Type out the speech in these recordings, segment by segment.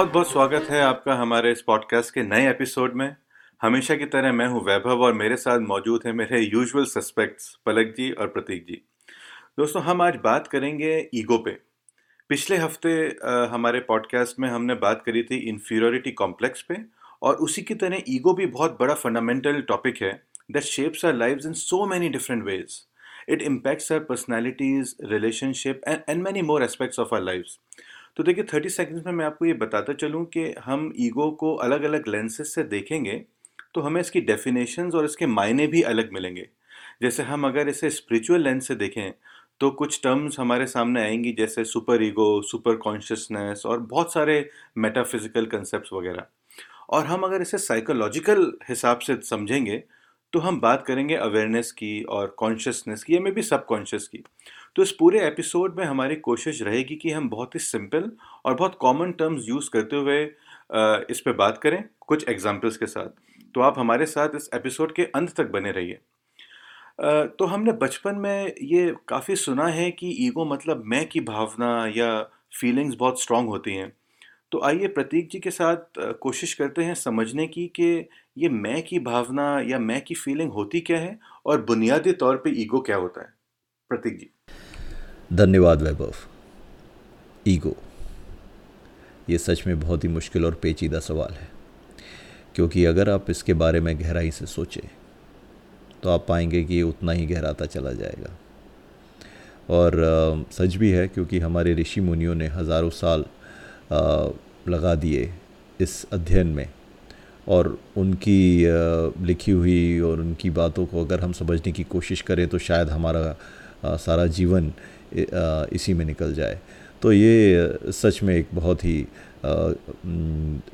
बहुत बहुत स्वागत है आपका हमारे इस पॉडकास्ट के नए एपिसोड में। हमेशा की तरह मैं हूँ वैभव और मेरे साथ मौजूद है मेरे यूजुअल सस्पेक्ट्स पलक जी और प्रतीक जी। दोस्तों, हम आज बात करेंगे ईगो पे। पिछले हफ़्ते हमारे पॉडकास्ट में हमने बात करी थी इन्फीरियोरिटी कॉम्प्लेक्स पे और उसी की तरह ईगो भी बहुत बड़ा फंडामेंटल टॉपिक है that shapes our lives in so many different ways it impacts our personalities relationship and and many more aspects of our lifes तो देखिए, थर्टी सेकेंड्स में मैं आपको ये बताता चलूँ कि हम ईगो को अलग अलग लेंसेज से देखेंगे तो हमें इसकी डेफिनेशंस और इसके मायने भी अलग मिलेंगे। जैसे हम अगर इसे स्पिरिचुअल लेंस से देखें तो कुछ टर्म्स हमारे सामने आएँगी, जैसे सुपर ईगो, सुपर कॉन्शियसनेस और बहुत सारे मेटाफिजिकल कंसेप्ट वगैरह। और हम अगर इसे साइकोलॉजिकल हिसाब से समझेंगे तो हम बात करेंगे अवेयरनेस की और कॉन्शियसनेस की, या मे भी सब कॉन्शियस की। तो इस पूरे एपिसोड में हमारी कोशिश रहेगी कि हम बहुत ही सिंपल और बहुत कॉमन टर्म्स यूज़ करते हुए इस पे बात करें कुछ एग्जाम्पल्स के साथ। तो आप हमारे साथ इस एपिसोड के अंत तक बने रहिए। तो हमने बचपन में ये काफ़ी सुना है कि ईगो मतलब मैं की भावना या फीलिंग्स बहुत स्ट्रांग होती हैं। तो आइए प्रतीक जी के साथ कोशिश करते हैं समझने की कि ये मैं की भावना या मैं की फीलिंग होती क्या है? और बुनियादी तौर पे ईगो क्या होता है? प्रतीक जी। धन्यवाद वैभव। ईगो। ये सच में बहुत ही मुश्किल और पेचीदा सवाल है क्योंकि अगर आप इसके बारे में गहराई से सोचें तो आप पाएँगे कि ये उतना ही गहराता चला जाएगा। और आ, सच भी है क्योंकि हमारे ऋषि मुनियों ने हज़ारों साल आ, लगा दिए इस अध्ययन में। और उनकी लिखी हुई और उनकी बातों को अगर हम समझने की कोशिश करें तो शायद हमारा सारा जीवन इसी में निकल जाए। तो ये सच में एक बहुत ही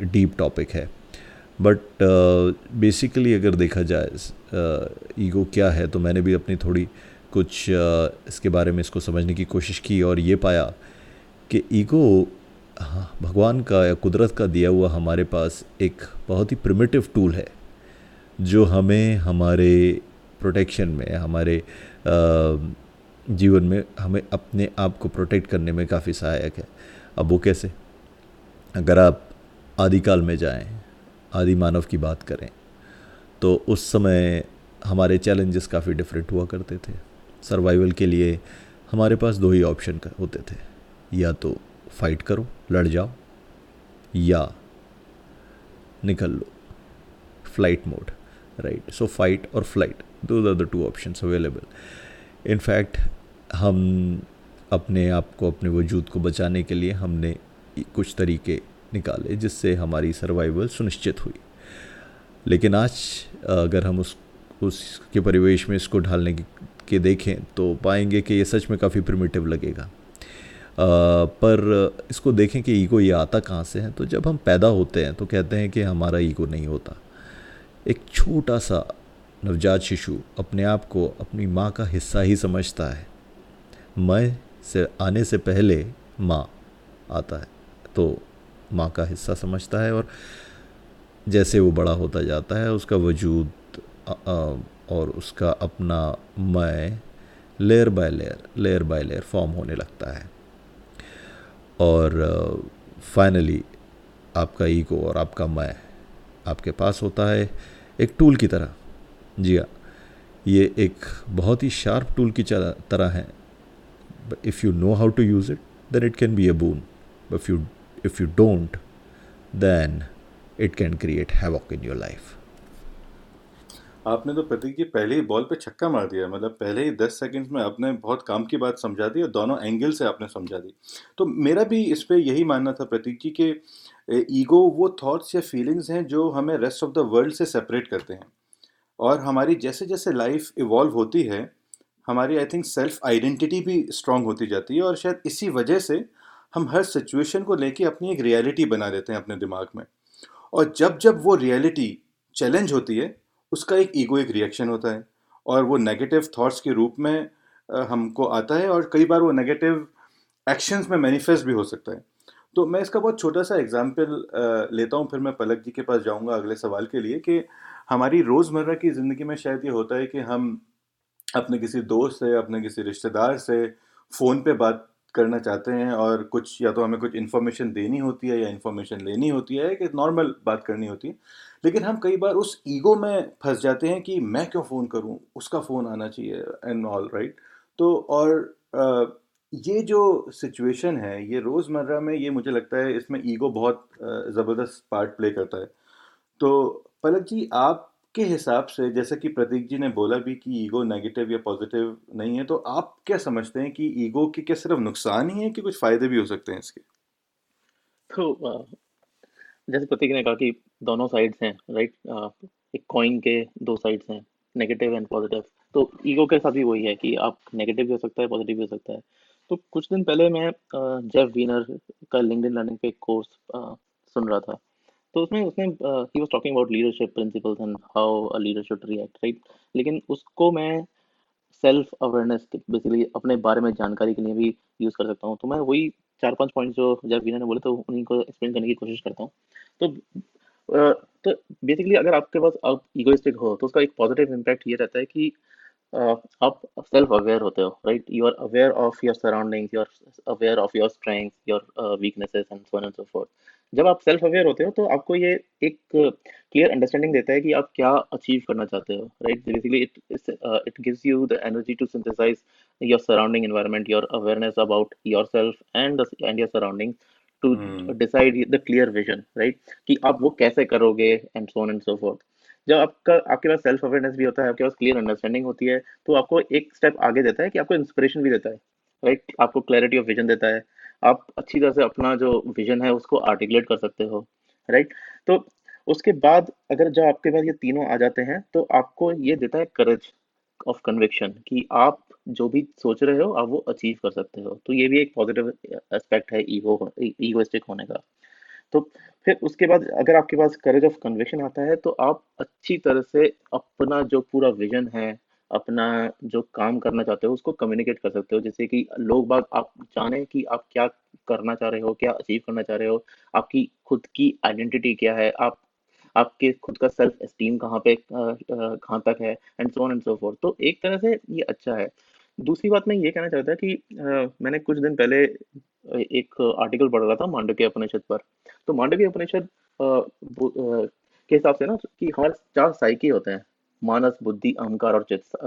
डीप टॉपिक है। बट बेसिकली अगर देखा जाए ईगो क्या है तो मैंने भी अपनी थोड़ी कुछ इसके बारे में इसको समझने की कोशिश की और ये पाया कि ईगो हाँ, भगवान का या कुदरत का दिया हुआ हमारे पास एक बहुत ही प्रिमिटिव टूल है जो हमें हमारे प्रोटेक्शन में हमारे जीवन में हमें अपने आप को प्रोटेक्ट करने में काफ़ी सहायक है। अब वो कैसे? अगर आप आदिकाल में जाएँ आदि मानव की बात करें तो उस समय हमारे चैलेंजेस काफ़ी डिफरेंट हुआ करते थे। सर्वाइवल के लिए हमारे पास दो ही ऑप्शन होते थे या तो फाइट करो, लड़ जाओ, या निकल लो। Flight mode right so fight और फ़्लाइट दो are the two option available in fact हम अपने आप को, अपने वजूद को बचाने के लिए हमने कुछ तरीके निकाले जिससे हमारी सर्वाइवल सुनिश्चित हुई। लेकिन आज, अगर हम उस, उसके परिवेश में इसको ढालने के देखें तो पाएँगे कि ये सच में काफ़ी प्रिमिटिव लगेगा। पर इसको देखें कि ईगो ये आता कहाँ से है तो जब हम पैदा होते हैं तो कहते हैं कि हमारा ईगो नहीं होता। एक छोटा सा नवजात शिशु अपने आप को अपनी माँ का हिस्सा ही समझता है। मैं से, आने से पहले माँ आता है तो माँ का हिस्सा समझता है और जैसे वो बड़ा होता जाता है, उसका वजूद और उसका अपना मैं, layer by layer layer by layer form होने लगता है। और uh, फाइनली आपका ईगो और आपका मैं आपके पास होता है एक टूल की तरह। जी हाँ ये एक बहुत ही शार्प टूल की तरह है। If you know how to use it then it can be a boon if you if you don't then it can create havoc in your life आपने तो प्रतीक जी पहले ही बॉल पे छक्का मार दिया मतलब पहले ही दस सेकंड्स में आपने बहुत काम की बात समझा दी और दोनों एंगल से आपने समझा दी। तो मेरा भी इस पर यही मानना था प्रतीक जी के ईगो वो थॉट्स या फीलिंग्स हैं जो हमें रेस्ट ऑफ़ द वर्ल्ड से सेपरेट करते हैं। और हमारी जैसे जैसे लाइफ इवॉल्व होती है, हमारी आई थिंक सेल्फ आइडेंटिटी भी स्ट्रांग होती जाती है और शायद इसी वजह से हम हर सिचुएशन को लेके अपनी एक रियलिटी बना देते हैं अपने दिमाग में। और जब जब वो रियलिटी चैलेंज होती है उसका एक ईगो एक रिएक्शन होता है और वो नेगेटिव थॉट्स के रूप में हमको आता है और कई बार वो नेगेटिव एक्शंस में मैनिफेस्ट भी हो सकता है। तो मैं इसका बहुत छोटा सा एग्ज़ाम्पल लेता हूँ, फिर मैं पलक जी के पास जाऊँगा अगले सवाल के लिए कि हमारी रोज़मर्रा की ज़िंदगी में शायद ये होता है कि हम अपने किसी दोस्त से, अपने किसी रिश्तेदार से फ़ोन पे बात करना चाहते हैं और कुछ, या तो हमें कुछ इन्फॉर्मेशन देनी होती है या इन्फॉर्मेशन लेनी होती है कि नॉर्मल बात करनी होती है। लेकिन हम कई बार उस ईगो में फंस जाते हैं कि मैं क्यों फ़ोन करूँ, उसका फ़ोन आना चाहिए एंड ऑल राइट तो और ये जो सिचुएशन है, ये रोज़मर्रा में ये मुझे लगता है इसमें ईगो बहुत ज़बरदस्त पार्ट प्ले करता है। तो पलक जी आप के हिसाब से जैसे कि प्रतीक जी ने बोला भी कि ईगो नेगेटिव या पॉजिटिव नहीं है तो आप क्या समझते हैं कि ईगो के क्या सिर्फ़ नुकसान ही है कि कुछ फ़ायदे भी हो सकते हैं इसके? तो जैसे प्रतीक ने कहा कि दोनों साइड्स हैं राइट एक कॉइन के दो साइड्स हैं नेगेटिव एंड पॉजिटिव तो ईगो के साथ भी वही है कि आप नेगेटिव भी हो सकता है पॉजिटिव भी हो सकता है। तो कुछ दिन पहले मैं जेफ वीनर का लिंक्डइन लर्निंग पे कोर्स सुन रहा था। तो उसमें उसमें ही was talking about leadership principles and how a leader should react right लेकिन उसको मैं सेल्फ अवेयरनेस बेसिकली अपने बारे में जानकारी के लिए भी यूज़ कर सकता हूँ। तो मैं वही चार पाँच पॉइंट जो जब वीना ने बोले तो उन्हीं को एक्सप्लेन करने की कोशिश करता हूँ। तो तो बेसिकली अगर आपके पास आप इगोइस्टिक हो तो उसका एक पॉजिटिव इम्पैक्ट ये रहता है कि आप सेल्फ अवेयर होते हो right you are aware of your surroundings you are aware of your strength your weaknesses and so and so forth जब आप सेल्फ अवेयर होते हो तो आपको ये एक क्लियर अंडरस्टैंडिंग देता है कि आप क्या अचीव करना चाहते हो right basically it it gives you the energy to synthesize your surrounding environment your awareness about yourself and and your surrounding to decide the clear vision right कि आप वो कैसे करोगे and so and so forth जब आपका आपके पास self awareness भी होता है आपके पास क्लियर अंडरस्टैंडिंग होती है तो आपको एक स्टेप आगे देता है कि आपको इंस्पिरेशन भी देता है राइट आपको क्लैरिटी ऑफ़ विजन देता है। आप अच्छी तरह से अपना जो विजन है उसको आर्टिकुलेट कर सकते हो राइट तो उसके बाद अगर जब आपके पास ये तीनों आ जाते हैं तो आपको ये देता है करेज ऑफ़ कन्विक्शन कि आप जो भी सोच रहे हो, आप वो अचीव कर सकते हो। तो ये भी एक पॉजिटिव एस्पेक्ट है ईगो ईगोइस्टिक होने का। तो फिर उसके बाद अगर आपके पास करेज ऑफ़ कन्विक्शन आता है तो आप अच्छी तरह से अपना जो पूरा विजन है, अपना जो काम करना चाहते हो, उसको कम्युनिकेट कर सकते हो। जैसे कि लोग बाग आप जाने कि आप क्या करना चाह रहे हो, क्या अचीव करना चाह रहे हो, आपकी खुद की आइडेंटिटी क्या है, आप आपके खुद का सेल्फ एस्टीम कहाँ पे कहाँ तक है and so on and so forth तो एक तरह से ये अच्छा है। दूसरी बात मैं ये कहना चाहता कि आ, मैंने कुछ दिन पहले एक आर्टिकल पढ़ रहा था मांडव्य उपनिषद पर। तो मांडव्य उपनिषद के हिसाब से ना कि हमारे चार साइकी होते हैं मानस बुद्धि अहंकार और चित्त।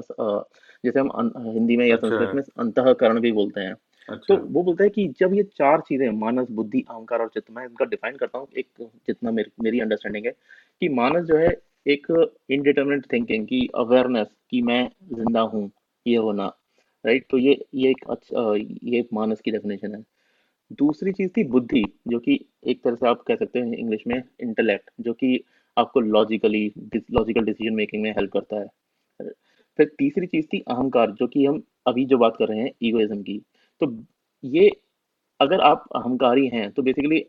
जैसे हम हिंदी में या अच्छा। संस्कृत में अंतकरण भी बोलते हैं। अच्छा। तो वो बोलता है कि जब ये चार चीज़ें, मानस, बुद्धि, अहंकार और चित्त, मैं इनका डिफाइन करता हूँ, एक जितना मेरी मेरी अंडरस्टैंडिंग है कि मानस जो है एक इनडिटर्मिनेट थिंकिंग की अवेयरनेस कि मैं ज़िंदा हूँ, ये होना राइट तो ये ये एक अच्छा ये मानस की डेफिनेशन है। दूसरी चीज़ थी बुद्धि, जो कि एक तरह से आप कह सकते हैं इंग्लिश में इंटेलेक्ट जो कि आपको लॉजिकली लॉजिकल डिसीज़न मेकिंग में हेल्प करता है। फिर तीसरी चीज़ थी अहंकार, जो कि हम अभी जो बात कर रहे हैं ईगोइज्म की। तो ये अगर आप अहंकारी हैं तो बेसिकली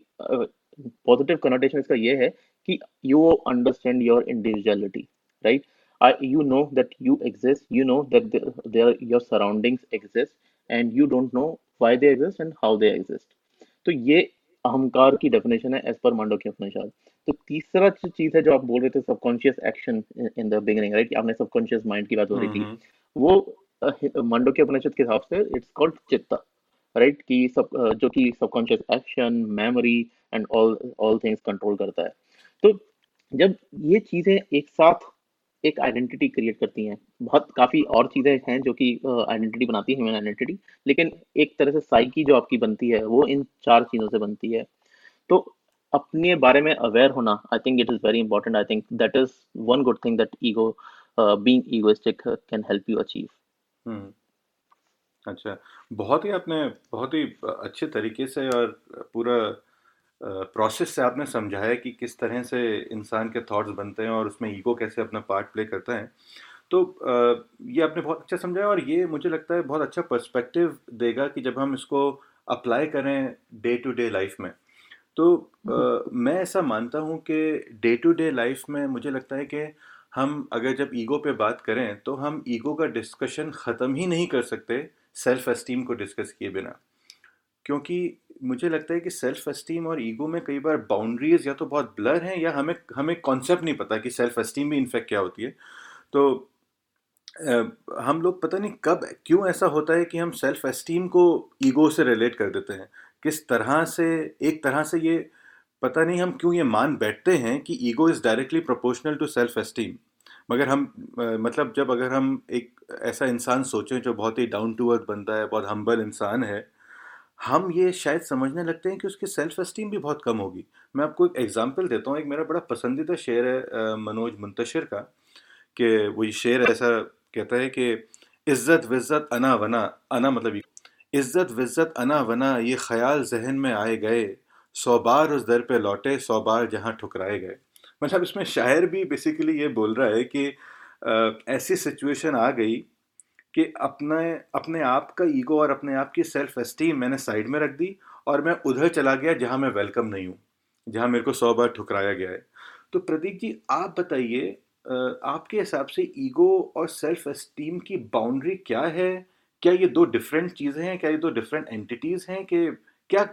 पॉजिटिव कनोटेशन इसका ये है कि you understand your individuality right you know that you exist you know that there your surroundings exist and you don't know why they exist and how they exist. तो ये अहंकार की definition है as per मांडो की उपनिषद तो तीसरा जो चीज़ है जो आप बोल रहे थे subconscious action in the beginning right आपने सबकॉन्शियस माइंड की बात हो रही थी वो मांडो के उपनिषद के हिसाब से इट्स कॉल्ड चित्ता राइट कि सब जो कि subconscious action memory and all all things control करता है। तो जब ये चीज़ें एक साथ एक आइडेंटिटी क्रिएट करती हैं, बहुत काफ़ी और चीज़ें हैं जो कि आइडेंटिटी बनाती है ह्यूमन आइडेंटिटी लेकिन एक तरह से साइकी जो आपकी बनती है, वो इन चार चीज़ों से बनती है। तो अपने बारे में अवेयर होना I think it is very important I think that is one good thing that ego being egoistic can help you achieve अच्छा बहुत ही आपने बहुत ही अच्छे तरीके से और पूरा प्रोसेस से आपने समझाया कि किस तरह से इंसान के थॉट्स बनते हैं और उसमें ईगो कैसे अपना पार्ट प्ले करता है। तो ये आपने बहुत अच्छा समझाया और ये मुझे लगता है बहुत अच्छा पर्सपेक्टिव देगा कि जब हम इसको अप्लाई करें डे टू डे लाइफ में। तो आ, मैं ऐसा मानता हूँ कि डे टू डे लाइफ में मुझे लगता है कि हम अगर जब ईगो पे बात करें तो हम ईगो का डिस्कशन ख़त्म ही नहीं कर सकते सेल्फ एस्टीम को डिस्कस किए बिना। क्योंकि मुझे लगता है कि सेल्फ एस्टीम और ईगो में कई बार बाउंड्रीज या तो बहुत ब्लर हैं, या हमें हमें कॉन्सेप्ट नहीं पता कि सेल्फ एस्टीम भी इनफेक्ट क्या होती है। तो हम लोग पता नहीं कब, क्यों ऐसा होता है कि हम सेल्फ एस्टीम को ईगो से रिलेट कर देते हैं। किस तरह से, एक तरह से ये पता नहीं हम क्यों ये मान बैठते हैं कि ego is directly proportional to self esteem मगर हम मतलब जब अगर हम एक ऐसा इंसान सोचें जो बहुत ही डाउन टू अर्थ बनता है, बहुत हम्बल इंसान है, हम ये शायद समझने लगते हैं कि उसकी सेल्फ एस्टीम भी बहुत कम होगी। मैं आपको एक एग्जांपल देता हूँ, एक मेरा बड़ा पसंदीदा शेर है मनोज मुंतशिर का, कि वो ये शेर ऐसा कहता है कि, इज़्ज़त विज्जत अना वना, अना मतलब इज़्ज़त विज्जत अना वना, ये ख्याल जहन में आए गए सौ बार उस दर पे लौटे सौ बार जहाँ ठुकराए गए। मतलब इसमें शायर भी बेसिकली ये बोल रहा है कि आ, ऐसी सिचुएशन आ गई कि अपने अपने आप का ईगो और अपने आप की सेल्फ एस्टीम मैंने साइड में रख दी और मैं उधर चला गया जहाँ मैं वेलकम नहीं हूँ जहाँ मेरे को सौ बार ठुकराया गया है। तो प्रदीप जी आप बताइए आपके हिसाब से ईगो और सेल्फ एस्टीम की बाउंड्री क्या है? क्या ये दो डिफरेंट चीज़ें हैं? क्या ये दो डिफरेंट एंटिटीज़ हैं कि क्या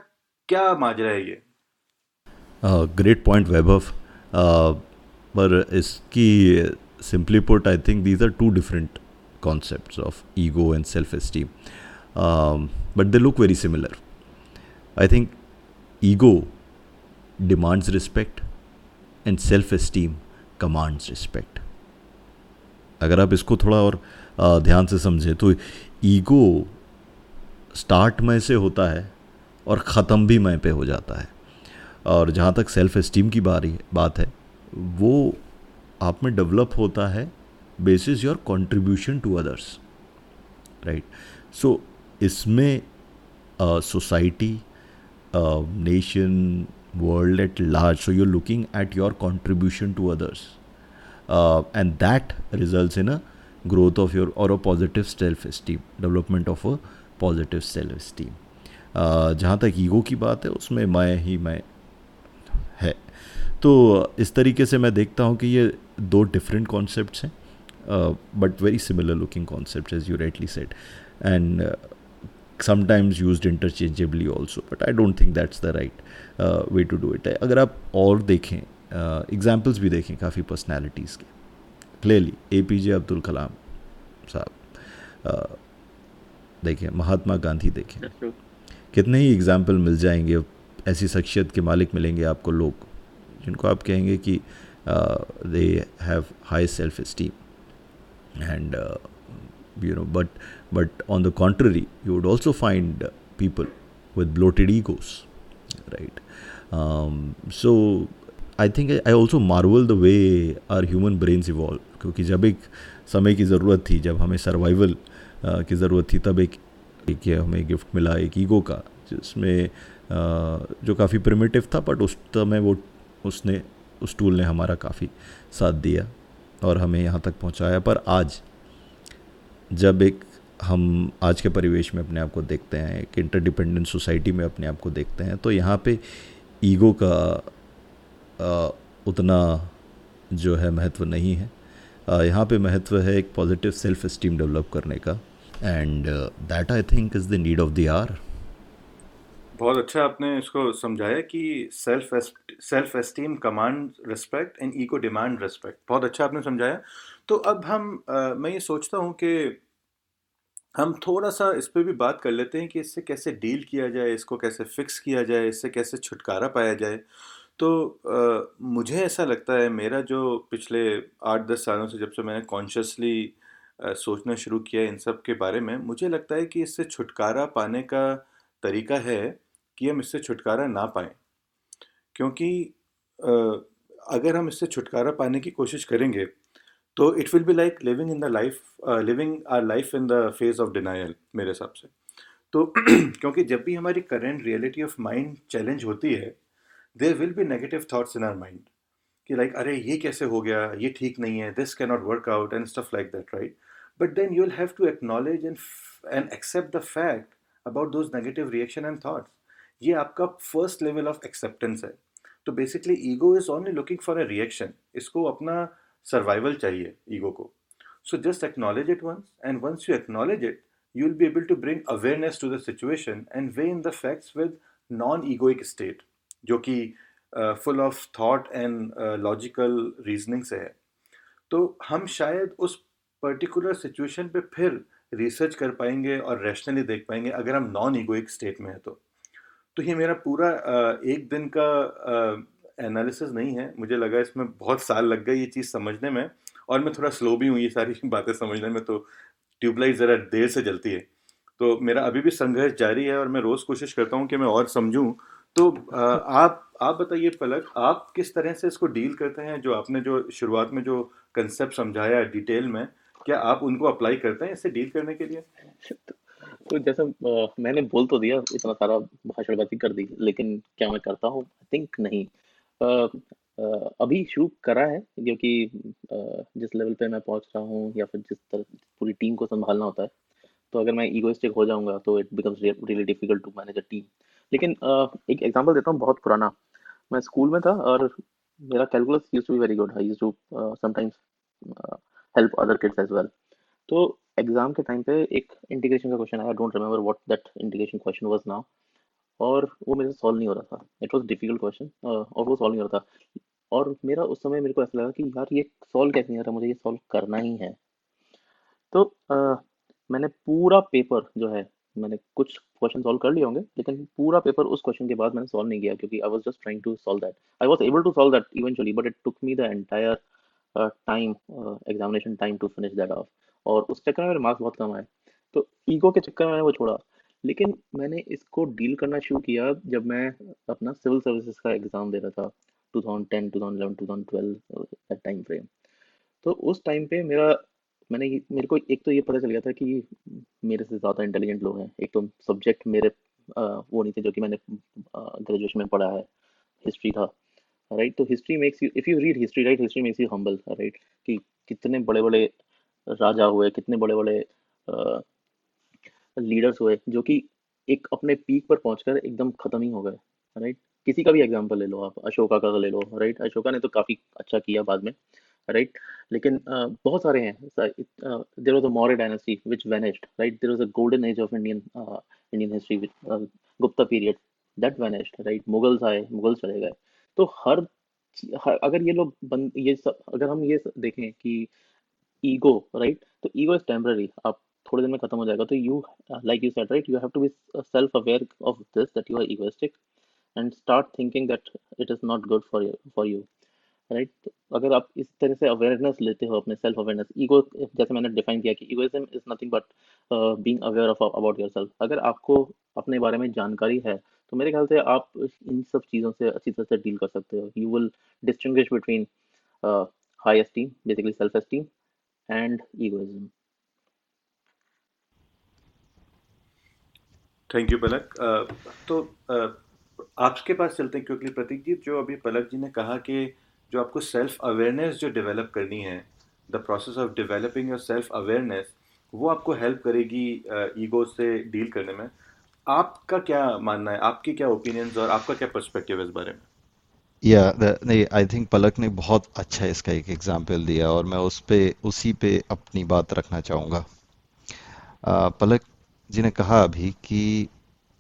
क्या माजरा है ये? Great point Vaibhav. पर इसकी simply put I think these are two different concept of ego and self esteem but they look very similar I think ego demands respect and self esteem commands respect अगर आप इसको थोड़ा और ध्यान से समझें तो ईगो स्टार्ट में से होता है और ख़त्म भी मैं पे हो जाता है। और जहाँ तक सेल्फ इस्टीम की बारी, बात है, वो आप में डेवलप होता है basis your contribution to others right so इसमें society nation world at large so you're looking at your contribution to others and that result in a growth of your और a positive self esteem development of a positive self esteem जहाँ तक ego की बात है उसमें मैं ही मैं है। तो इस तरीके से मैं देखता हूँ कि ये दो डिफरेंट कॉन्सेप्ट हैं but very similar looking concept is you rightly set and sometimes use interchangeably also but I don't think that's the right way to do it है। अगर आप और देखें एग्जाम्पल्स uh, भी देखें काफ़ी पर्सनैलिटीज़ के। Clearly A P J Abdul Kalam साहब uh, देखें महात्मा गांधी देखें। कितने ही एग्ज़ाम्पल मिल जाएँगे ऐसी शख्सियत के मालिक मिलेंगे आपको लोग जिनको आप कहेंगे कि they have high self esteem and you know but but on the contrary you would also find people with bloated egos right? Um, so I think I also marvel the way our human brains evolve क्योंकि जब एक समय की ज़रूरत थी जब हमें survival uh, की ज़रूरत थी तब एक एक हमें गिफ्ट मिला एक ईगो का जिसमें जो काफ़ी प्रिमिटिव था बट उस समय वो उसने उस टूल ने हमारा काफ़ी साथ दिया और हमें यहाँ तक पहुँचाया। पर आज जब एक हम आज के परिवेश में अपने आप को देखते हैं एक इंटरडिपेंडेंट सोसाइटी में अपने आप को देखते हैं तो यहाँ पे ईगो का आ, उतना जो है महत्व नहीं है। यहाँ पे महत्व है एक पॉजिटिव सेल्फ स्टीम डेवलप करने का। And that I think is the need of the our बहुत अच्छा आपने इसको समझाया कि self self esteem command respect and ego demand respect बहुत अच्छा आपने समझाया। तो अब हम आ, मैं ये सोचता हूँ कि हम थोड़ा सा इस पर भी बात कर लेते हैं कि इससे कैसे डील किया जाए इसको कैसे फिक्स किया जाए इससे कैसे छुटकारा पाया जाए। तो आ, मुझे ऐसा लगता है मेरा जो पिछले आठ दस सालों से जब से मैंने कॉन्शियसली सोचना शुरू किया इन सब के बारे में। मुझे लगता है कि इससे छुटकारा पाने का तरीका है कि हम इससे छुटकारा ना पाएँ। क्योंकि अगर हम इससे छुटकारा पाने की कोशिश करेंगे तो it will be like living in the life living our life in the phase of denial मेरे हिसाब से। तो क्योंकि जब भी हमारी current reality of mind challenge होती है there will be negative thoughts in our mind कि लाइक अरे, ये कैसे हो गया? ये ठीक नहीं है this can not work out and stuff like that right but then you will have to acknowledge and and accept the fact about those negative reaction and thoughts ये आपका फ़र्स्ट लेवल ऑफ़ एक्सेप्टेंस है। तो basically ego is only looking for a reaction इसको अपना survival चाहिए ego को। So just acknowledge it once and once you acknowledge it you will be able to bring awareness to the situation and weigh in the facts with non-egoic state, जो कि full of thought and logical reasoning से है। तो हम शायद उस particular situation पे फिर रिसर्च कर पाएँगे और रैशनली देख पाएँगे, अगर हम नॉन ईगोइक स्टेट में हैं तो। तो ये मेरा पूरा एक दिन का एनालिसिस नहीं है। मुझे लगा इसमें बहुत साल लग गए ये चीज़ समझने में, और मैं थोड़ा स्लो भी हूँ ये सारी बातें समझने में तो ट्यूबलाइट ज़रा देर से जलती है। तो मेरा अभी भी संघर्ष जारी है और मैं रोज़ कोशिश करता हूँ कि मैं और समझूँ। तो आप आप बताइए पलक, आप किस तरह से इसको डील करते हैं? जो आपने जो शुरुआत में जो कंसेप्ट समझाया डिटेल में क्या आप उनको अप्लाई करते हैं इससे डील करने के लिए? तो जैसे मैंने बोल तो दिया, इतना सारा भाषणबाजी कर दी, लेकिन क्या मैं करता हूँ? आई थिंक नहीं। अभी शुरू करा है, क्योंकि जिस लेवल पे मैं पहुँच रहा हूँ, या फिर जिस तरह, पूरी टीम को संभालना होता है तो अगर मैं ईगोइस्टिक हो जाऊँगा तो it becomes really difficult to manage a team लेकिन एक एग्जांपल देता हूँ, बहुत पुराना। मैं स्कूल में था, और मेरा calculus used to be very good I used to sometimes help other kids as well तो एग्ज़ाम के टाइम पे एक इंटीग्रेशन का क्वेश्चन आया don't remember what that integration question was now और वो मेरे से सॉल्व नहीं हो रहा था. इट वॉज़ डिफ़िकल्ट क्वेश्चन और वो सॉल्व नहीं हो रहा था। और मेरा उस समय मेरे को ऐसा लगा कि यार ये सॉल्व कैसे नहीं हो रहा मुझे ये सॉल्व करना ही है। तो आ, मैंने पूरा पेपर जो है मैंने कुछ क्वेश्चन सॉल्व कर लिए होंगे लेकिन पूरा पेपर उस क्वेश्चन के बाद मैंने सॉल्व नहीं किया क्योंकि I was just trying to solve that I was able to solve that eventually but it took me the entire time examination time to finish that of और उस चक्कर में मेरे मार्क्स बहुत कम आए। तो ईगो के चक्कर में मैंने वो छोड़ा। लेकिन मैंने इसको डील करना शुरू किया जब मैं अपना सिविल सर्विसेज़ का एग्ज़ाम दे रहा था 2010 2011 2012 दैट टाइम फ्रेम तो उस टाइम पे मेरा मैंने मेरे को एक तो ये पता चल गया था कि मेरे से ज़्यादा इंटेलिजेंट लोग हैं। एक तो सब्जेक्ट मेरे आ, वो नहीं थे जो कि मैंने ग्रेजुएशन में पढ़ा है। हिस्ट्री था। राइट तो history makes you if you read history right history makes you humble right कि कितने बड़े बड़े राजा हुए, कितने बड़े बड़े लीडर्स हुए, जो कि एक अपने पीक पर पहुंचकर एकदम खत्म ही हो गए राइट किसी का भी एग्जांपल ले लो आप, अशोका का ले लो राइट अशोका ने तो काफ़ी अच्छा किया बाद में राइट लेकिन बहुत सारे हैं there was a Maurya dynasty which vanished right there was a golden age of Indian Indian history Gupta period that vanished right Mughals आए, मुगल्स चले गए तो हर, हर अगर ये लोग बन ये सब अगर हम ये देखें कि ईगो राइट? तो ईगो इज़ टेम्पररी। आप थोड़े दिन में खत्म हो जाएगा। तो you like you said right? You have to be self aware of this that you are egoistic and start thinking that it is not good for for you right अगर आप इस तरह से अवेयरनेस लेते हो अपने सेल्फ अवेयरनेस ईगो जैसे मैंने डिफाइन किया कि egoism is nothing but being aware of about yourself अगर आपको अपने बारे में जानकारी है तो मेरे ख्याल से आप इन सब चीज़ों से अच्छी तरह से डील कर सकते हो। You will distinguish between high esteem basically self esteem and egoism thank you Palak तो आपके पास चलते हैं क्योंकि प्रतीक जी जो अभी पलक जी ने कहा कि जो आपको सेल्फ अवेयरनेस जो डेवलप करनी है the process of developing your self awareness वो आपको हेल्प करेगी ईगो से डील करने में। आपका क्या मानना है? आपके क्या ओपिनियंस और आपका क्या पर्सपेक्टिव है इस बारे में? या नहीं आई थिंक पलक ने बहुत अच्छा इसका एक एग्जांपल दिया और मैं उस पे, उसी पे अपनी बात रखना चाहूँगा। पलक जी ने कहा अभी कि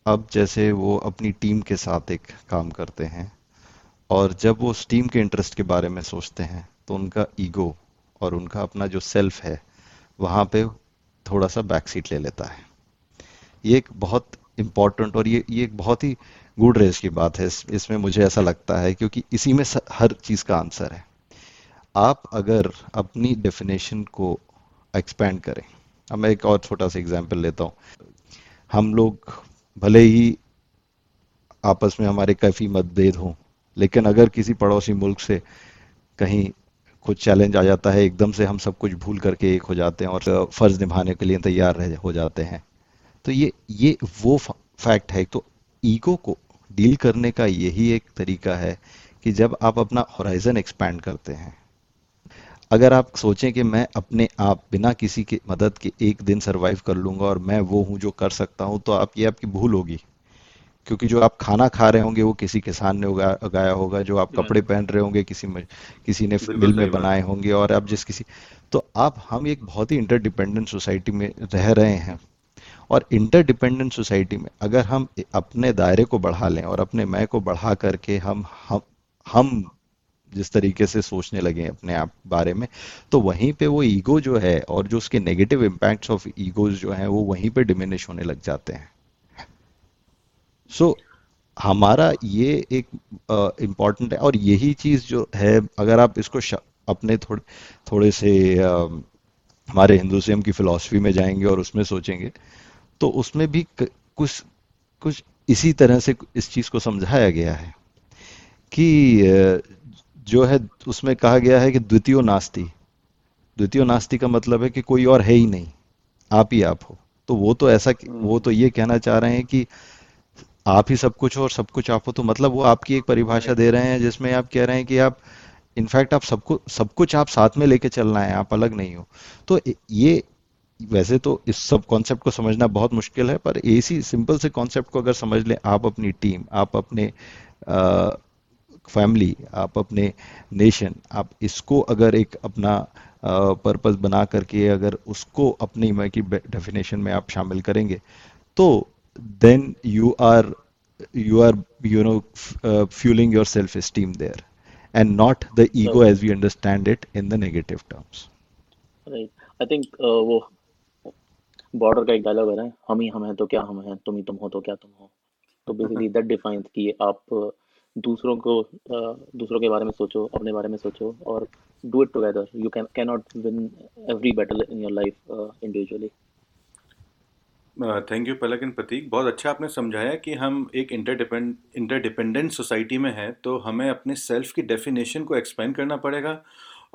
अब जैसे वो अपनी टीम के साथ एक काम करते हैं और जब वो उस टीम के इंटरेस्ट के बारे में सोचते हैं तो उनका ईगो और उनका अपना जो सेल्फ है, वहाँ पे थोड़ा सा बैक सीट ले लेता है। ये एक बहुत इंपॉर्टेंट और ये ये एक बहुत ही गुड रेस की बात है। इस, इसमें मुझे ऐसा लगता है क्योंकि इसी में हर चीज़ का आंसर है। आप अगर अपनी डेफिनेशन को एक्सपेंड करें अब मैं एक और छोटा सा एग्ज़ाम्पल लेता हूँ। हम लोग भले ही आपस में हमारे काफ़ी मतभेद हों लेकिन अगर किसी पड़ोसी मुल्क से कहीं कुछ चैलेंज आ जाता है एकदम से हम सब कुछ भूल करके एक हो जाते हैं और फ़र्ज़ निभाने के लिए तैयार रह हो जाते हैं। तो ये ये वो फैक्ट है। तो ईगो को डील करने का यही एक तरीका है कि जब आप अपना होराइजन एक्सपैंड करते हैं अगर आप सोचें कि मैं अपने आप बिना किसी की मदद के एक दिन सरवाइव कर लूँगा और मैं वो हूँ जो कर सकता हूँ तो आप ये आपकी भूल होगी। क्योंकि जो आप खाना खा रहे होंगे वो किसी किसान ने उगा, उगाया होगा। जो आप कपड़े पहन रहे होंगे किसी में किसी ने मिल में बनाए होंगे और आप जिस किसी तो आप हम एक बहुत ही इंटरडिपेंडेंट सोसाइटी में रह रहे हैं। और इंटरडिपेंडेंट सोसाइटी में अगर हम अपने दायरे को बढ़ा लें और अपने मैं को बढ़ा करके हम हम हम जिस तरीके से सोचने लगे अपने आप बारे में तो वहीं पे वो ईगो जो है और जो उसके नेगेटिव इम्पैक्ट्स ऑफ़ ईगोज जो हैं वो वहीं पे डिमिनिश होने लग जाते हैं। सो so, हमारा ये एक इंपॉर्टेंट है और यही चीज़ जो है अगर आप इसको अपने थोड़े थोड़े से uh, हमारे हिंदुज़म की फ़िलासफ़ी में जाएँगे और उसमें सोचेंगे तो उसमें भी कुछ कुछ इसी तरह से इस चीज़ को समझाया गया है कि जो है, उसमें कहा गया है कि द्वितीय नास्ति। द्वितीय नास्ति का मतलब है कि कोई और है ही नहीं, आप ही आप हो। तो वो तो ऐसा वो तो ये कहना चाह रहे हैं कि आप ही सब कुछ हो और सब कुछ आप हो तो मतलब वो आपकी एक परिभाषा दे रहे हैं जिसमें आप कह रहे हैं कि आप इनफैक्ट आप सबको, सब कुछ आप साथ में लेके चलना है, आप अलग नहीं हो। तो ये वैसे तो इस सब कॉन्सेप्ट को समझना बहुत मुश्किल है पर इसी सिंपल से कॉन्सेप्ट को अगर समझ लें आप अपनी टीम आप अपने फैमिली आप अपने नेशन आप इसको अगर एक अपना पर्पस बना करके अगर उसको अपनी मैं की डेफिनेशन में आप शामिल करेंगे तो then you are you are you know fueling your self esteem there and not the ego as we understand it in the negative terms. Right. I think uh, वो बॉर्डर का एक डायलॉग है ना हम ही हम हैं तो क्या हम हैं तुम ही तुम हो तो क्या तुम हो? तो बेसिकली दैट डिफाइंस कि आप दूसरों को दूसरों के बारे में सोचो अपने बारे में सोचो और do it together you can can not win every battle in your life individually thank you Palak and Prateek. बहुत अच्छा आपने समझाया कि हम एक इंटरडिपेंड इंटरडिपेंडेंट सोसाइटी में हैं तो हमें अपने सेल्फ की डेफिनेशन को एक्सपेंड करना पड़ेगा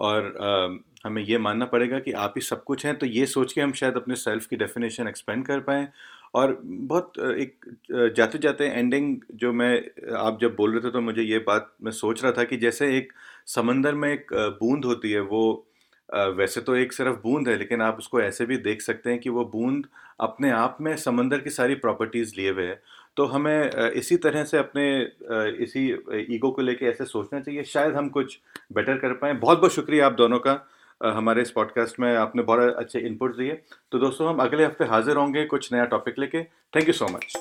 और uh, हमें ये मानना पड़ेगा कि आप ही सब कुछ हैं तो ये सोच के हम शायद अपने सेल्फ की डेफिनेशन एक्सपेंड कर पाएँ। और बहुत एक जाते जाते एंडिंग जो मैं आप जब बोल रहे थे तो मुझे ये बात मैं सोच रहा था कि जैसे एक समंदर में एक बूंद होती है वो वैसे तो एक सिर्फ़ बूंद है लेकिन आप उसको ऐसे भी देख सकते हैं कि वो बूंद अपने आप में समंदर की सारी प्रॉपर्टीज़ लिए हुए है। तो हमें इसी तरह से अपने इसी ईगो को लेके ऐसे सोचना चाहिए। शायद हम कुछ बेटर कर पाएँ। बहुत बहुत शुक्रिया आप दोनों का हमारे इस पॉडकास्ट में आपने बहुत अच्छे इनपुट दिए। तो दोस्तों, हम अगले हफ़्ते हाजिर होंगे कुछ नया टॉपिक लेके। Thank you so much.